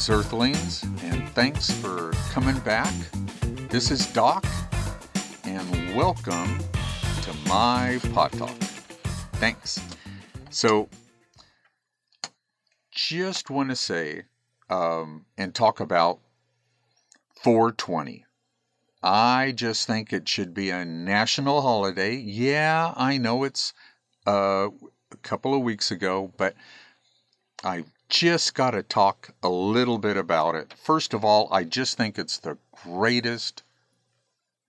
Siblings, and thanks for coming back. This is Doc, and welcome to my Pot Talk. Thanks. So, just want to say um, and talk about 420. I just think it should be a national holiday. Yeah, I know it's uh, a couple of weeks ago, but I just got to talk a little bit about it. First of all, I just think it's the greatest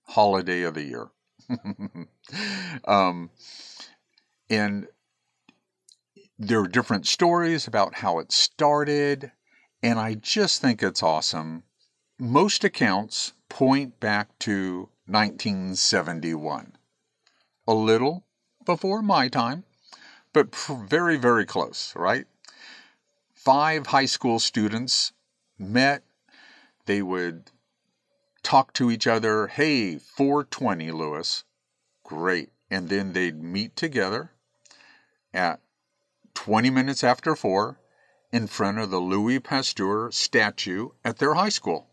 holiday of the year. um, and there are different stories about how it started, and I just think it's awesome. Most accounts point back to 1971, a little before my time, but very, very close, right? Five high school students met. They would talk to each other. Hey, 420, Louis. Great. And then they'd meet together at 20 minutes after 4 in front of the Louis Pasteur statue at their high school.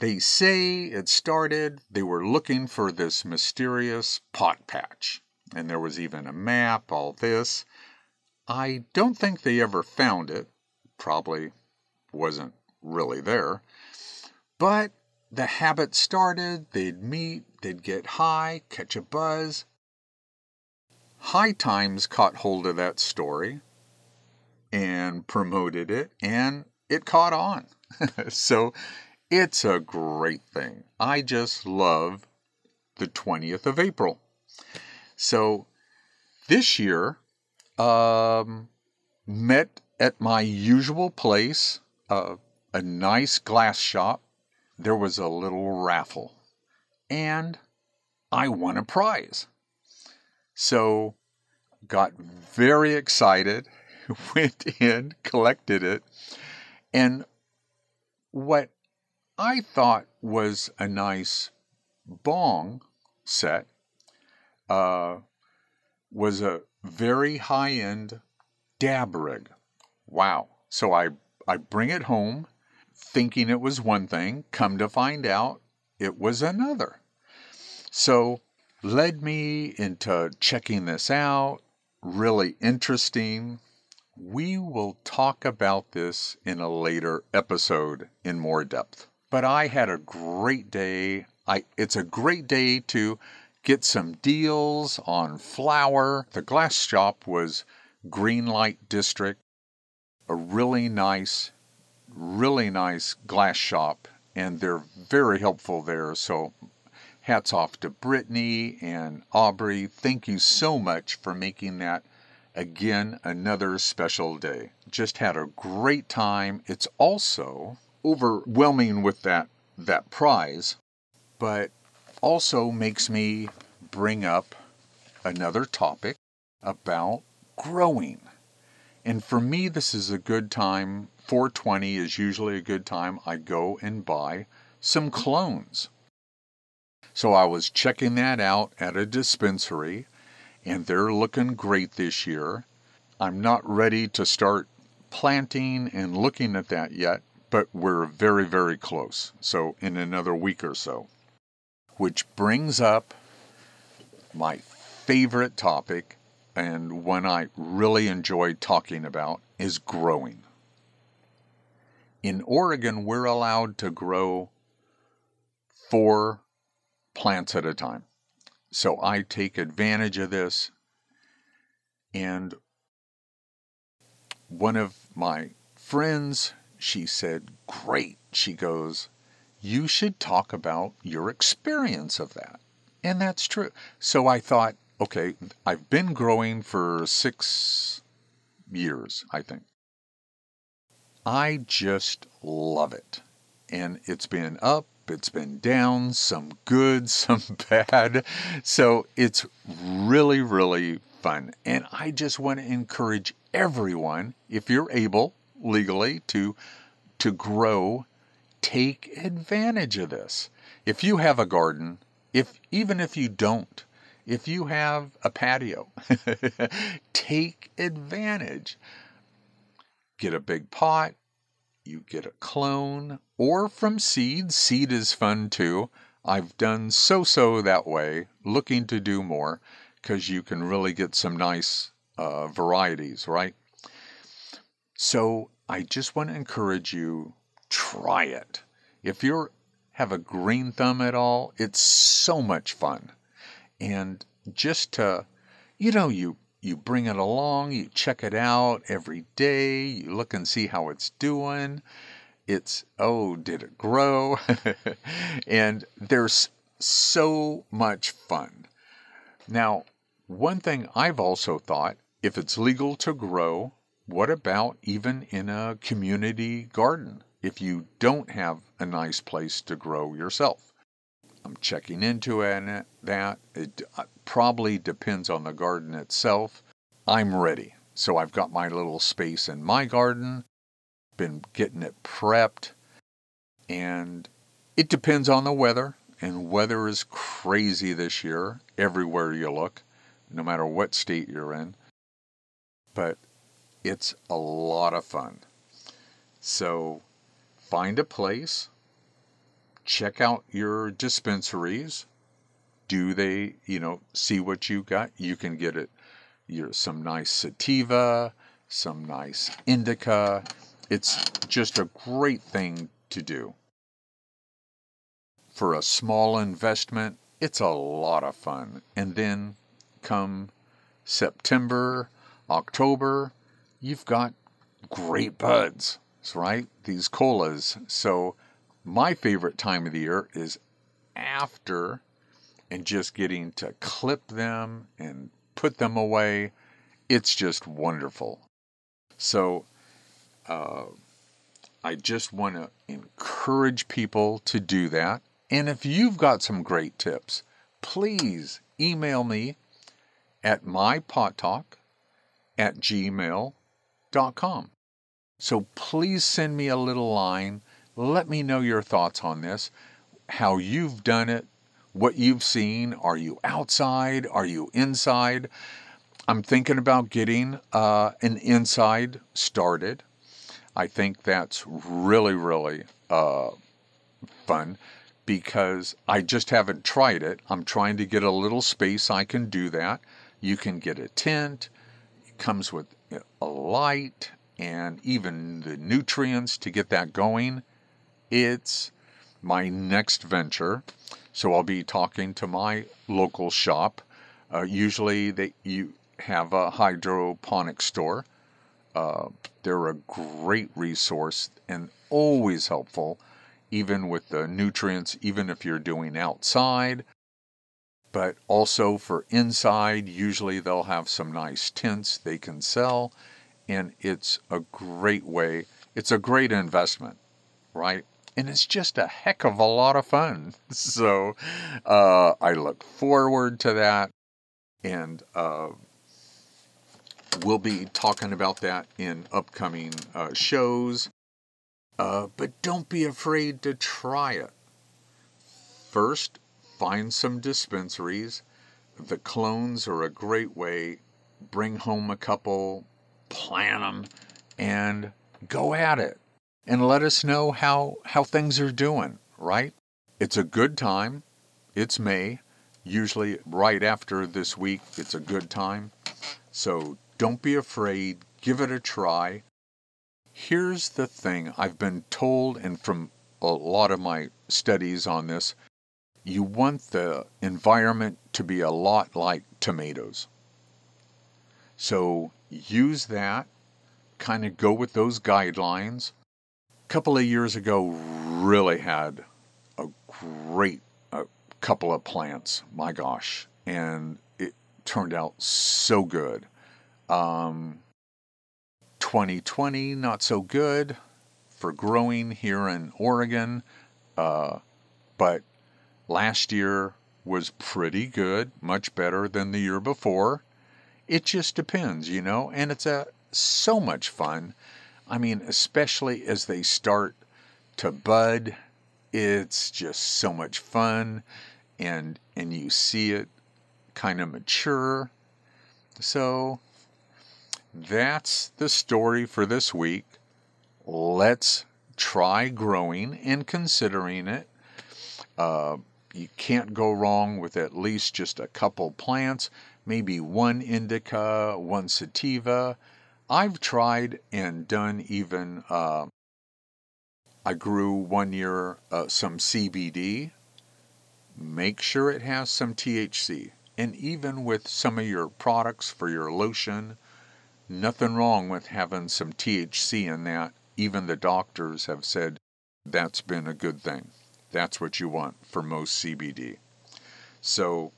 They say it started, they were looking for this mysterious pot patch. And there was even a map, all this. I don't think they ever found it. Probably wasn't really there. But the habit started. They'd meet, they'd get high, catch a buzz. High Times caught hold of that story and promoted it, and it caught on. so it's a great thing. I just love the 20th of April. So this year, um, met at my usual place, uh, a nice glass shop. There was a little raffle, and I won a prize. So, got very excited, went in, collected it, and what I thought was a nice bong set uh, was a very high end dab rig. Wow. So I, I bring it home thinking it was one thing, come to find out it was another. So led me into checking this out. Really interesting. We will talk about this in a later episode in more depth. But I had a great day. I, it's a great day to get some deals on flower. The glass shop was Greenlight District, a really nice, really nice glass shop, and they're very helpful there. So, hats off to Brittany and Aubrey. Thank you so much for making that again another special day. Just had a great time. It's also overwhelming with that that prize, but also makes me bring up another topic about growing. And for me, this is a good time. 420 is usually a good time. I go and buy some clones. So I was checking that out at a dispensary, and they're looking great this year. I'm not ready to start planting and looking at that yet, but we're very, very close. So, in another week or so. Which brings up my favorite topic and one I really enjoy talking about is growing. In Oregon, we're allowed to grow four plants at a time. So I take advantage of this. And one of my friends, she said, Great. She goes, You should talk about your experience of that. And that's true. So I thought, okay, I've been growing for six years, I think. I just love it. And it's been up, it's been down, some good, some bad. So it's really, really fun. And I just want to encourage everyone, if you're able legally to to grow, take advantage of this. If you have a garden, if even if you don't, if you have a patio, take advantage. Get a big pot, you get a clone or from seed. Seed is fun too. I've done so so that way, looking to do more because you can really get some nice uh, varieties, right? So I just want to encourage you try it. If you have a green thumb at all, it's so much fun. And just to, you know, you you bring it along, you check it out every day, you look and see how it's doing. It's, oh, did it grow? and there's so much fun. Now, one thing I've also thought if it's legal to grow, what about even in a community garden if you don't have a nice place to grow yourself? I'm checking into it, that. It uh, probably depends on the garden itself. I'm ready. So I've got my little space in my garden, been getting it prepped, and it depends on the weather. And weather is crazy this year everywhere you look, no matter what state you're in. But it's a lot of fun. So find a place, check out your dispensaries. Do they, you know, see what you got? You can get it. Your some nice sativa, some nice indica. It's just a great thing to do. For a small investment, it's a lot of fun. And then come September, October, you've got great buds, right? These colas. So my favorite time of the year is after and just getting to clip them and put them away. It's just wonderful. So, uh, I just want to encourage people to do that. And if you've got some great tips, please email me at mypottalk at gmail.com. So please send me a little line let me know your thoughts on this, how you've done it, what you've seen. Are you outside? Are you inside? I'm thinking about getting uh, an inside started. I think that's really, really uh, fun because I just haven't tried it. I'm trying to get a little space I can do that. You can get a tent, it comes with a light and even the nutrients to get that going. It's my next venture. So I'll be talking to my local shop. Uh, usually they you have a hydroponic store. Uh, they're a great resource and always helpful, even with the nutrients, even if you're doing outside. But also for inside, usually they'll have some nice tents they can sell, and it's a great way. It's a great investment, right? and it's just a heck of a lot of fun. So uh, I look forward to that, and uh, we'll be talking about that in upcoming uh, shows. Uh, but don't be afraid to try it. First, find some dispensaries. The clones are a great way. Bring home a couple, plant them, and go at it and let us know how, how things are doing, right? It's a good time. It's May. Usually, right after this week, it's a good time. So don't be afraid. Give it a try. Here's the thing I've been told, and from a lot of my studies on this, you want the environment to be a lot like tomatoes. So use that, kind of go with those guidelines A couple of years ago really had a great a couple of plants. My gosh, and it turned out so good. Um, 2020 not so good for growing here in Oregon, uh, but last year was pretty good, much better than the year before. It just depends, you know, and it's a so much fun I mean, especially as they start to bud, it's just so much fun and and you see it kind of mature. So that's the story for this week. Let's try growing and considering it. Uh, you can't go wrong with at least just a couple plants, maybe one indica, one sativa. I've tried and done even, uh, I grew one year uh, some CBD. Make sure it has some THC. And even with some of your products for your lotion, nothing wrong with having some THC in that. Even the doctors have said that's been a good thing. That's what you want for most CBD. So,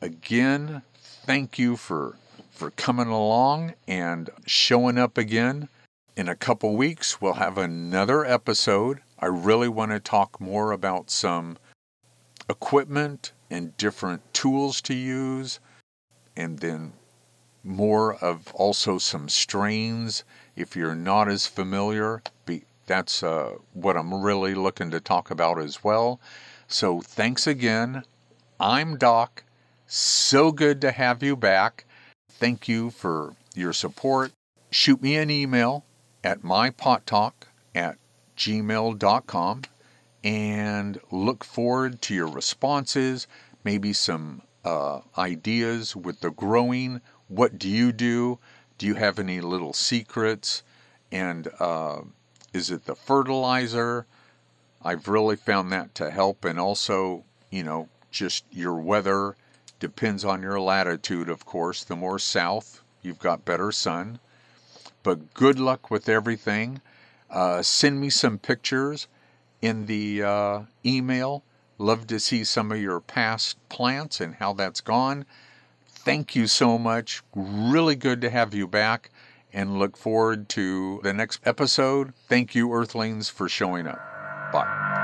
again, thank you for for coming along and showing up again. In a couple weeks, we'll have another episode. I really want to talk more about some equipment and different tools to use, and then more of also some strains if you're not as familiar. Be, that's uh, what I'm really looking to talk about as well. So thanks again. I'm Doc. So good to have you back. Thank you for your support. Shoot me an email at mypottalk at gmail.com and look forward to your responses, maybe some uh, ideas with the growing. What do you do? Do you have any little secrets? And uh, is it the fertilizer? I've really found that to help. And also, you know, just your weather depends on your latitude, of course. The more south, you've got better sun. But good luck with everything. Uh, send me some pictures in the uh, email. Love to see some of your past plants and how that's gone. Thank you so much. Really good to have you back and look forward to the next episode. Thank you, Earthlings, for showing up. Bye.